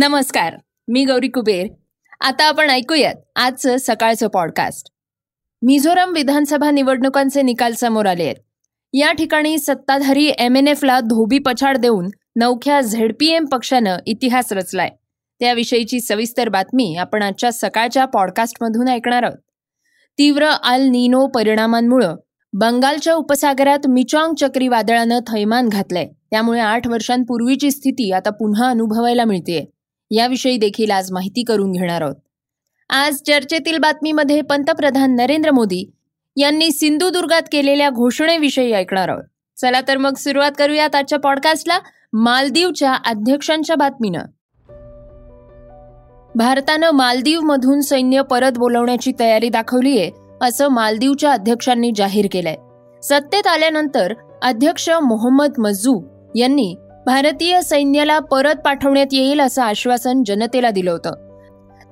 नमस्कार मी गौरी कुबेर. आता आपण ऐकूयात आजचं सकाळचं पॉडकास्ट मिझोराम विधानसभा निवडणुकांचे निकाल समोर आले आहेत. या ठिकाणी सत्ताधारी एम एन एफला धोबी पछाड देऊन नवख्या झेडपीएम पक्षानं इतिहास रचलाय. त्याविषयीची सविस्तर बातमी आपण आजच्या सकाळच्या पॉडकास्टमधून ऐकणार आहोत. तीव्र आल निनो परिणामांमुळं बंगालच्या उपसागरात मिचॉंग चक्रीवादळानं थैमान घातलंय. त्यामुळे आठ वर्षांपूर्वीची स्थिती आता पुन्हा अनुभवायला मिळतेय. याविषयी देखील आज माहिती करून घेणार आहोत. आज चर्चेतील बातमीमध्ये पंतप्रधान नरेंद्र मोदी यांनी सिंधुदुर्गात केलेल्या घोषणेविषयी ऐकणार आहोत. चला तर मग सुरुवात करूयात आजच्या पॉडकास्टला मालदीवच्या अध्यक्षांच्या बातमीनं. भारतानं मालदीवमधून सैन्य परत बोलवण्याची तयारी दाखवलीये असं मालदीवच्या अध्यक्षांनी जाहीर केलंय. सत्तेत आल्यानंतर अध्यक्ष मोहम्मद मज्जू यांनी भारतीय सैन्याला परत पाठवण्यात येईल असं आश्वासन जनतेला दिलं होतं.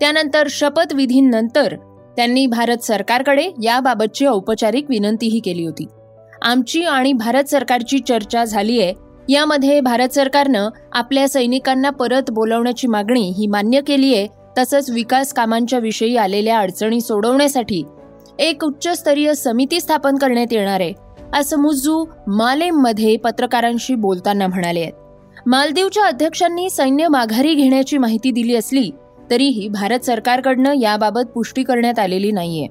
त्यानंतर शपथविधीनंतर त्यांनी भारत सरकारकडे याबाबतची औपचारिक विनंतीही केली होती. आमची आणि भारत सरकारची चर्चा झाली आहे यामध्ये भारत सरकारनं आपल्या सैनिकांना परत बोलवण्याची मागणी ही मान्य केली आहे तसंच विकास कामांच्या विषयी आलेल्या अडचणी सोडवण्यासाठी एक उच्चस्तरीय समिती स्थापन करण्यात येणार आहे असं मुज्जू मालेममध्ये पत्रकारांशी बोलताना म्हणाले आहेत. मालदीवच्या अध्यक्षांनी सैन्य माघारी घेण्याची माहिती दिली असली तरीही भारत सरकारकडनं याबाबत पुष्टी करण्यात आलेली नाहीये.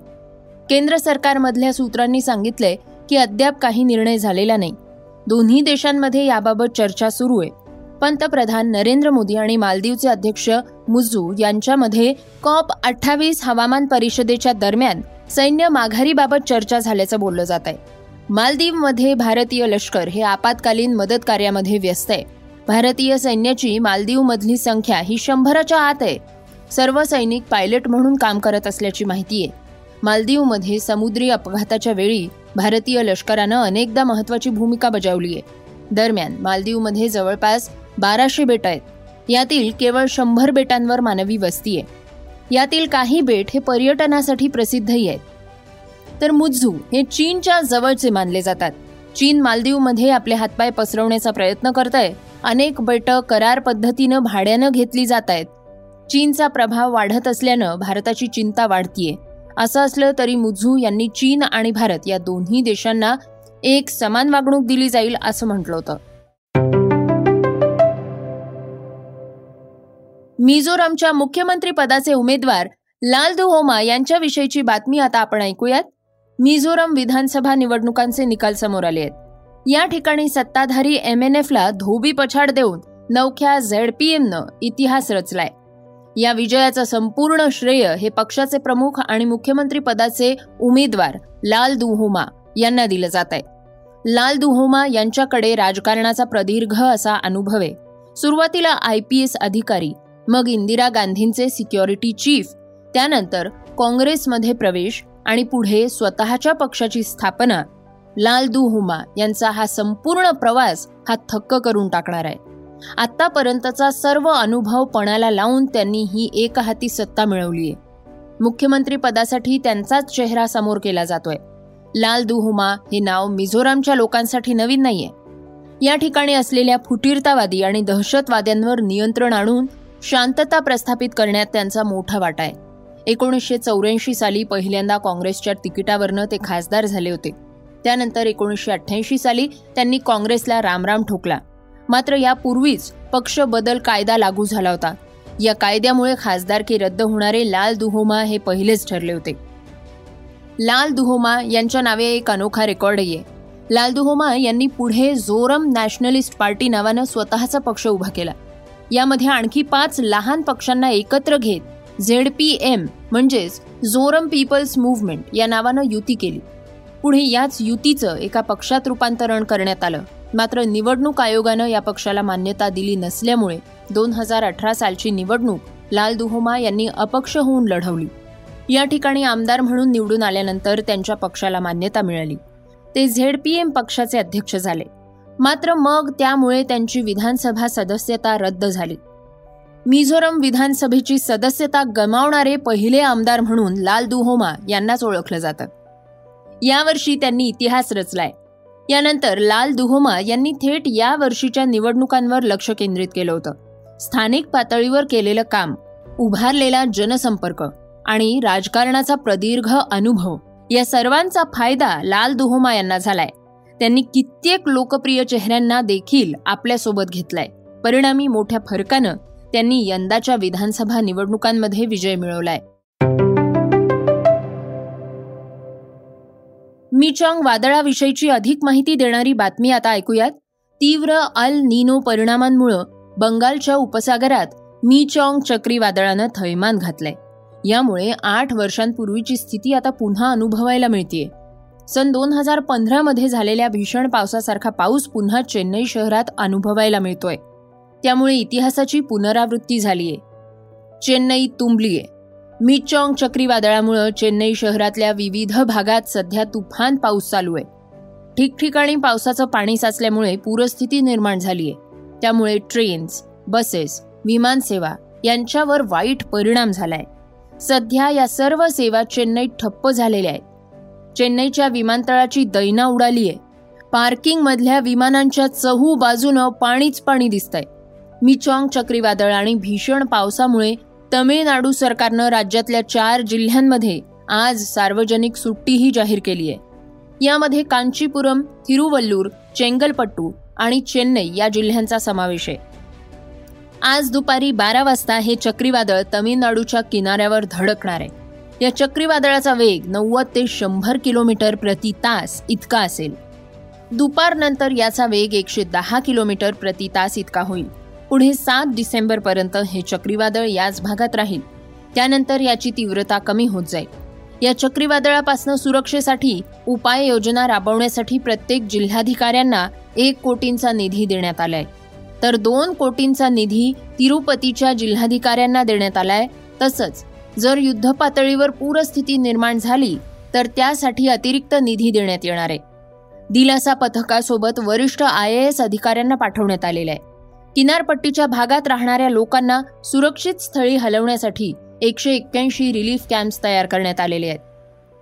केंद्र सरकारमधल्या सूत्रांनी सांगितलंय की अद्याप काही निर्णय झालेला नाही. दोन्ही देशांमध्ये याबाबत चर्चा सुरू आहे. पंतप्रधान नरेंद्र मोदी आणि मालदीवचे अध्यक्ष मुझू यांच्यामध्ये कॉप अठ्ठावीस हवामान परिषदेच्या दरम्यान सैन्य माघारीबाबत चर्चा झाल्याचं बोललं जात आहे मालदीवमध्ये भारतीय लष्कर हे आपत्कालीन मदत कार्यामध्ये व्यस्त आहे. भारतीय सैन्याची मालदीवमधली संख्या ही शंभराच्या आत आहे. सर्व सैनिक पायलट म्हणून काम करत असल्याची माहिती आहे. मालदीवमध्ये समुद्री अपघाताच्या वेळी भारतीय लष्करानं अनेकदा महत्वाची भूमिका बजावली आहे. दरम्यान मालदीवमध्ये जवळपास बाराशे बेट आहेत. यातील केवळ शंभर बेटांवर मानवी वस्ती आहे. यातील काही बेट हे पर्यटनासाठी प्रसिद्धही आहेत. तर मुज्जू हे चीनच्या जवळचे मानले जातात. चीन मालदीवमध्ये आपले हातपाय पसरवण्याचा प्रयत्न करत आहे अनेक बैठक करार पद्धतीनं भाड्यानं घेतली जात आहेत. चीनचा प्रभाव वाढत असल्यानं भारताची चिंता वाढतीये. असं असलं तरी मुझू यांनी चीन आणि भारत या दोन्ही देशांना एक समान वागणूक दिली जाईल असं म्हटलं होतं. मिझोरामच्या मुख्यमंत्री पदाचे उमेदवार लाल दुहोमा यांच्याविषयीची बातमी आता आपण ऐकूयात. मिझोरम विधानसभा निवडणुकांचे निकाल समोर आले आहेत. या ठिकाणी सत्ताधारी एम एन एफला धोबी पछाड देऊन नवख्या एमनं इतिहास रचलाय. या विजयाचं संपूर्ण श्रेय हे पक्षाचे प्रमुख आणि मुख्यमंत्री पदाचे उमेदवार लाल दुहोमा यांना दिलं जात आहे. लाल दुहोमा यांच्याकडे राजकारणाचा प्रदीर्घ असा अनुभव आहे. सुरुवातीला आय पी एस अधिकारी मग इंदिरा गांधींचे सिक्युरिटी चीफ त्यानंतर काँग्रेसमध्ये प्रवेश आणि पुढे स्वतःच्या पक्षाची स्थापना लाल हुमा यांचा हा संपूर्ण प्रवास हा थक्क करून टाकणार आहे. आतापर्यंतचा सर्व अनुभव पणाला लावून त्यांनी ही एक हाती सत्ता मिळवली आहे मुख्यमंत्री पदासाठी त्यांचाच चेहरा समोर केला जातोय. लाल दुहुमा हे नाव मिझोरामच्या लोकांसाठी नवीन नाहीये. या ठिकाणी असलेल्या फुटीरतावादी आणि दहशतवाद्यांवर नियंत्रण आणून शांतता प्रस्थापित करण्यात त्यांचा मोठा वाटा आहे. एकोणीसशे चौऱ्याऐंशी साली पहिल्यांदा काँग्रेसच्या तिकिटावरनं ते खासदार झाले होते. त्यानंतर एकोणीसशे अठ्ठ्याऐंशी साली त्यांनी काँग्रेसला रामराम ठोकला. मात्र यापूर्वीच पक्ष बदल कायदा लागू झाला होता. या कायद्यामुळे खासदारकी रद्द होणारे लाल दुहोमा हे पहिलेच ठरले होते. लाल दुहोमा यांच्या नावे एक अनोखा रेकॉर्डही आहे. लाल दुहोमा यांनी पुढे जोरम नॅशनलिस्ट पार्टी नावानं स्वतःचा पक्ष उभा केला. यामध्ये आणखी पाच लहान पक्षांना एकत्र घेत झेड पी एम म्हणजेच झोरम पीपल्स मुव्हमेंट या नावानं युती केली. पुढे याच युतीचं एका पक्षात रूपांतरण करण्यात आलं. मात्र निवडणूक आयोगानं या पक्षाला मान्यता दिली नसल्यामुळे दोन हजार अठरा सालची निवडणूक लाल दुहोमा यांनी अपक्ष होऊन लढवली. या ठिकाणी आमदार म्हणून निवडून आल्यानंतर त्यांच्या पक्षाला मान्यता मिळाली. ते झेड पी एम पक्षाचे अध्यक्ष झाले. मात्र मग त्यामुळे त्यांची विधानसभा सदस्यता रद्द झाली. मिझोरम विधानसभेची सदस्यता गमावणारे पहिले आमदार म्हणून लाल दुहोमा यांनाच ओळखलं जातं. यावर्षी त्यांनी इतिहास रचलाय. यानंतर लाल दुहोमा यांनी थेट या वर्षीच्या निवडणुकांवर लक्ष केंद्रित केलं होतं. स्थानिक पातळीवर केलेलं काम उभारलेला जनसंपर्क आणि राजकारणाचा प्रदीर्घ अनुभव या सर्वांचा फायदा लाल दुहोमा यांना झालाय. त्यांनी कित्येक लोकप्रिय चेहऱ्यांना देखील आपल्यासोबत घेतलाय. परिणामी मोठ्या फरकानं त्यांनी यंदाच्या विधानसभा निवडणुकांमध्ये विजय मिळवलाय. मिचॉंग वादळाविषयीची अधिक माहिती देणारी बातमी आता ऐकूयात. तीव्र अल निनो परिणामांमुळे बंगालच्या उपसागरात मिचॉंग चक्रीवादळानं थैमान घातलंय. यामुळे आठ वर्षांपूर्वीची स्थिती आता पुन्हा अनुभवायला मिळतीये. सन दोन हजार पंधरामध्ये झालेल्या भीषण पावसासारखा पाऊस पुन्हा चेन्नई शहरात अनुभवायला मिळतोय. त्यामुळे इतिहासाची पुनरावृत्ती झालीये. चेन्नई तुंबलीये. मिचॉंग चक्रीवादळामुळे चेन्नई शहरातल्या विविध भागात सध्या तुफान पाऊस चालू आहे ठिकठिकाणी पावसाचं पाणी साचल्यामुळे पूरस्थिती निर्माण झालीय. त्यामुळे ट्रेन्स बसेस विमानसेवा यांच्यावर वाईट परिणाम झालाय. सध्या या सर्व सेवा चेन्नईत ठप्प झालेल्या आहेत. चेन्नईच्या विमानतळाची दैना उडाली आहे पार्किंगमधल्या विमानांच्या चहू बाजूनं पाणीच पाणी दिसतंय. मिचॉंग चक्रीवादळ आणि भीषण पावसामुळे तमिळनाडू सरकारनं राज्यातल्या चार जिल्ह्यांमध्ये आज सार्वजनिक सुट्टीही जाहीर केली आहे. यामध्ये कांचीपुरम थिरुवल्लूर चेंगलपट्टू आणि चेन्नई या जिल्ह्यांचा समावेश आहे. आज दुपारी बारा वाजता हे चक्रीवादळ तमिळनाडूच्या किनाऱ्यावर धडकणार आहे. या चक्रीवादळाचा वेग नव्वद ते शंभर किलोमीटर प्रति तास इतका असेल. दुपारनंतर याचा वेग एकशे दहा किलोमीटर प्रति तास इतका होईल. पुढे सात डिसेंबरपर्यंत हे चक्रीवादळ याच भागात राहील. त्यानंतर याची तीव्रता कमी होत जाईल. या चक्रीवादळापासून सुरक्षेसाठी उपाययोजना राबवण्यासाठी प्रत्येक जिल्हाधिकाऱ्यांना एक कोटींचा निधी देण्यात आलाय. तर दोन कोटींचा निधी तिरुपतीच्या जिल्हाधिकाऱ्यांना देण्यात आलाय. तसंच जर युद्ध पातळीवर पूरस्थिती निर्माण झाली तर त्यासाठी अतिरिक्त निधी देण्यात येणार आहे. दिलासा पथकासोबत वरिष्ठ आय ए एस अधिकाऱ्यांना पाठवण्यात आलेलं आहे. किनारपट्टीच्या भागात राहणाऱ्या लोकांना सुरक्षित स्थळी हलवण्यासाठी एकशे एक्क्याऐंशी रिलीफ कॅम्प्स तयार करण्यात आलेले आहेत.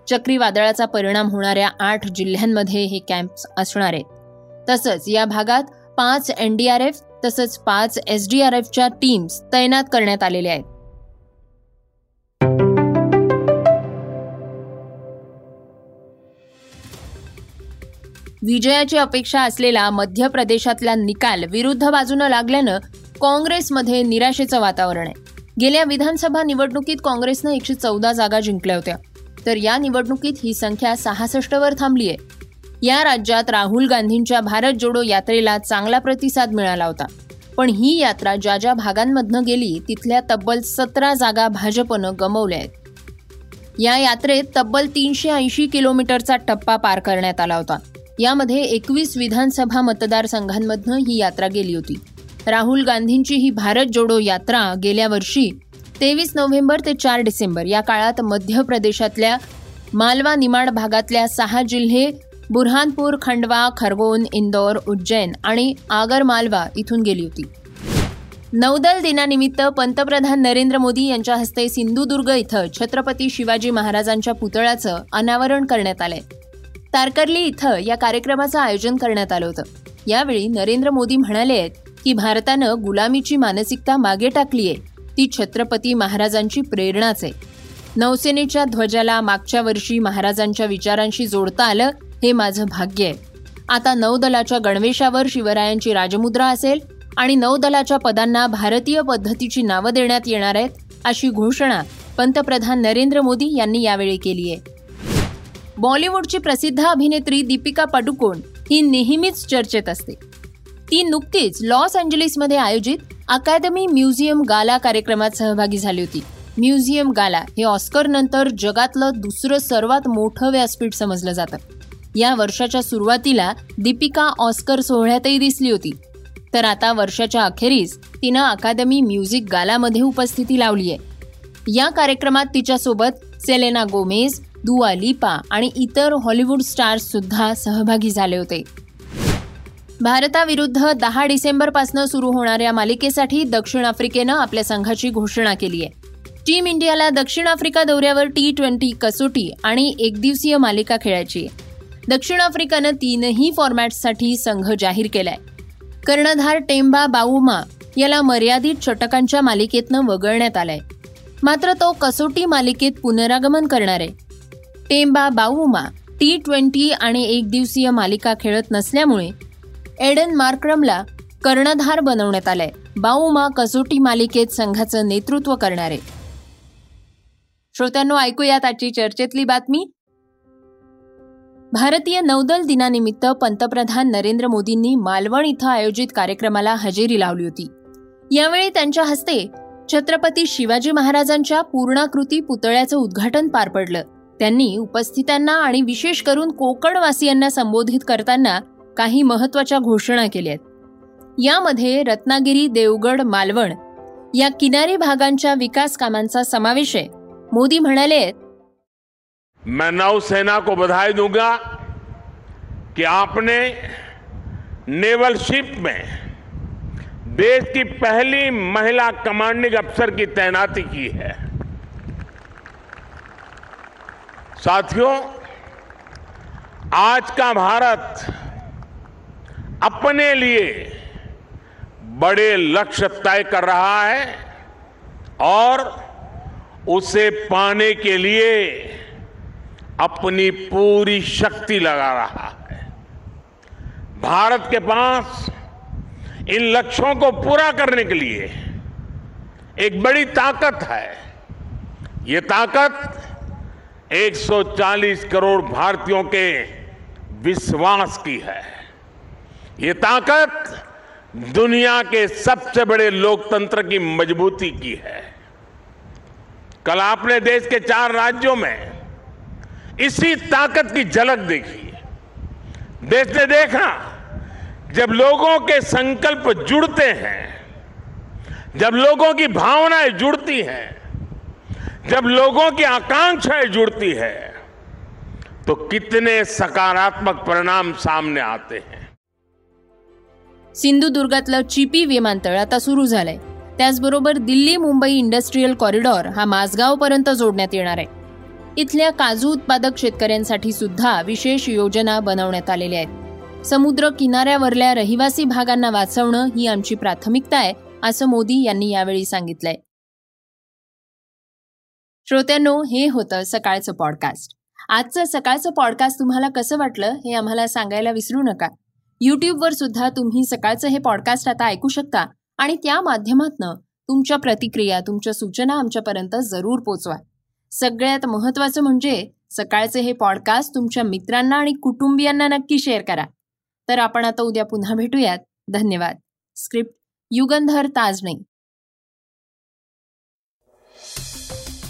चक्रीवादळाचा परिणाम होणाऱ्या आठ जिल्ह्यांमध्ये हे कॅम्प्स असणार आहेत. तसंच या भागात पाच एनडीआरएफ तसंच पाच एसडीआरएफच्या टीम्स तैनात करण्यात आलेल्या आहेत. विजयाची अपेक्षा असलेला मध्य प्रदेशातला निकाल विरुद्ध बाजूनं लागल्यानं काँग्रेसमध्ये निराशेचं वातावरण आहे. गेल्या विधानसभा निवडणुकीत काँग्रेसनं एकशे चौदा जागा जिंकल्या होत्या. तर या निवडणुकीत ही संख्या सहासष्टवर थांबली आहे. या राज्यात राहुल गांधींच्या भारत जोडो यात्रेला चांगला प्रतिसाद मिळाला होता. पण ही यात्रा ज्या ज्या भागांमधनं गेली तिथल्या तब्बल सतरा जागा भाजपनं गमवल्या आहेत. या यात्रेत तब्बल तीनशे ऐंशी किलोमीटरचा टप्पा पार करण्यात आला होता. यामध्ये एकवीस विधानसभा मतदारसंघांमधनं ही यात्रा गेली होती. राहुल गांधींची ही भारत जोडो यात्रा गेल्या वर्षी तेवीस नोव्हेंबर ते चार डिसेंबर या काळात मध्य प्रदेशातल्या मालवा निमाड भागातल्या सहा जिल्हे बुरहानपूर खंडवा खरगोन इंदौर उज्जैन आणि आगर मालवा इथून गेली होती. नौदल दिनानिमित्त पंतप्रधान नरेंद्र मोदी यांच्या हस्ते सिंधुदुर्ग इथं छत्रपती शिवाजी महाराजांच्या पुतळ्याचं अनावरण करण्यात आलंय. तारकर्ली इथं या कार्यक्रमाचं आयोजन करण्यात आलं होतं. यावेळी नरेंद्र मोदी म्हणाले आहेत की भारतानं गुलामीची मानसिकता मागे टाकली आहे. ती छत्रपती महाराजांची प्रेरणाच आहे. नौसेनेच्या ध्वजाला मागच्या वर्षी महाराजांच्या विचारांशी जोडता आलं हे माझं भाग्य आहे. आता नौदलाच्या गणवेशावर शिवरायांची राजमुद्रा असेल आणि नौदलाच्या पदांना भारतीय पद्धतीची नावं देण्यात येणार आहेत अशी घोषणा पंतप्रधान नरेंद्र मोदी यांनी यावेळी केली आहे. बॉलिवूडची प्रसिद्ध अभिनेत्री दीपिका पडुकोण ही नेहमीच चर्चेत असते. ती नुकतीच लॉस अँजलिसमध्ये आयोजित अकादमी म्युझियम गाला कार्यक्रमात सहभागी झाली होती. म्युझियम गाला हे ऑस्कर नंतर जगातलं दुसरं सर्वात मोठं व्यासपीठ समजलं जातं. या वर्षाच्या सुरुवातीला दीपिका ऑस्कर सोहळ्यातही दिसली होती. तर आता वर्षाच्या अखेरीस तिनं अकादमी म्युझिक गालामध्ये उपस्थिती लावली आहे या कार्यक्रमात तिच्यासोबत सेलेना गोमेज दुआ लिपा आणि इतर हॉलिवूड स्टार्ससुद्धा सहभागी झाले होते. भारताविरुद्ध दहा डिसेंबरपासून सुरू होणाऱ्या मालिकेसाठी दक्षिण आफ्रिकेनं आपल्या संघाची घोषणा केली आहे. टीम इंडियाला दक्षिण आफ्रिका दौऱ्यावर टी ट्वेंटी कसोटी आणि एकदिवसीय मालिका खेळायची आहे. दक्षिण आफ्रिकानं तीनही फॉर्मॅट्ससाठी संघ जाहीर केलाय. कर्णधार टेम्बा बाऊमा याला मर्यादित षटकांच्या मालिकेतनं वगळण्यात आलाय. मात्र तो कसोटी मालिकेत पुनरागमन करणार आहे. टेम्बा बाऊमा टी ट्वेंटी आणि एक दिवसीय मालिका खेळत नसल्यामुळे एडन मार्क्रमला कर्णधार बनवण्यात आलाय. बाऊमा कसोटी मालिकेत संघाचं नेतृत्व करणारे. श्रोत्यांनो ऐकूयात आजची चर्चेतली बातमी. भारतीय नौदल दिनानिमित्त पंतप्रधान नरेंद्र मोदींनी मालवण इथं आयोजित कार्यक्रमाला हजेरी लावली होती. यावेळी त्यांच्या हस्ते छत्रपती शिवाजी महाराजांच्या पूर्णाकृती पुतळ्याचं उद्घाटन पार पडलं. त्यांनी उपस्थितांना आणि विशेष करून कोकणवासियांना संबोधित करताना काही महत्त्वाच्या घोषणा केल्या यामध्ये रत्नागिरी देवगड मालवण या किनारी भागांच्या विकास कामांचा समावेश आहे. मोदी म्हणाले मैं नौसेना को बधाई दूंगा कि आपने नेवल शिप में देश की पहली महिला कमांडिंग अफसर की तैनाती की है। साथियों, आज का भारत अपने लिए बड़े लक्ष्य तय कर रहा है और उसे पाने के लिए अपनी पूरी शक्ति लगा रहा है। भारत के पास इन लक्ष्यों को पूरा करने के लिए एक बड़ी ताकत है। ये ताकत 140 करोड़ भारतीयों के विश्वास की है। ये ताकत दुनिया के सबसे बड़े लोकतंत्र की मजबूती की है। कल आपने देश के चार राज्यों में इसी ताकत की झलक देखी देश ने देखा, जब लोगों के संकल्प जुड़ते हैं, जब लोगों की भावनाएँ जुड़ती हैं जब लोगों की आकांक्षाएं जुड़ती है तो कितने सकारात्मक परिणाम सामने आते हैं। सिंधुदुर्गातलं चिपी विमानतळ आता सुरू झालंय. त्याचबरोबर दिल्ली मुंबई इंडस्ट्रीयल कॉरिडॉर हा माझगावपर्यंत जोडण्यात येणार आहे. इथल्या काजू उत्पादक शेतकऱ्यांसाठी सुद्धा विशेष योजना बनवण्यात आलेल्या आहेत. समुद्र किनाऱ्यावरल्या रहिवासी भागांना वाचवणं ही आमची प्राथमिकता आहे असं मोदी यांनी यावेळी सांगितलंय. श्रोत्यांनो हे होतं सकाळचं पॉडकास्ट आजचं सकाळचं पॉडकास्ट तुम्हाला कसं वाटलं हे आम्हाला सांगायला विसरू नका. यूट्यूबवर सुद्धा तुम्ही सकाळचं हे पॉडकास्ट आता ऐकू शकता आणि त्या माध्यमातनं तुमच्या प्रतिक्रिया तुमच्या सूचना आमच्यापर्यंत जरूर पोचवा. सगळ्यात महत्वाचं म्हणजे सकाळचे हे पॉडकास्ट तुमच्या मित्रांना आणि कुटुंबियांना नक्की शेअर करा. तर आपण आता उद्या पुन्हा भेटूयात. धन्यवाद. स्क्रिप्ट युगंधर ताजणे.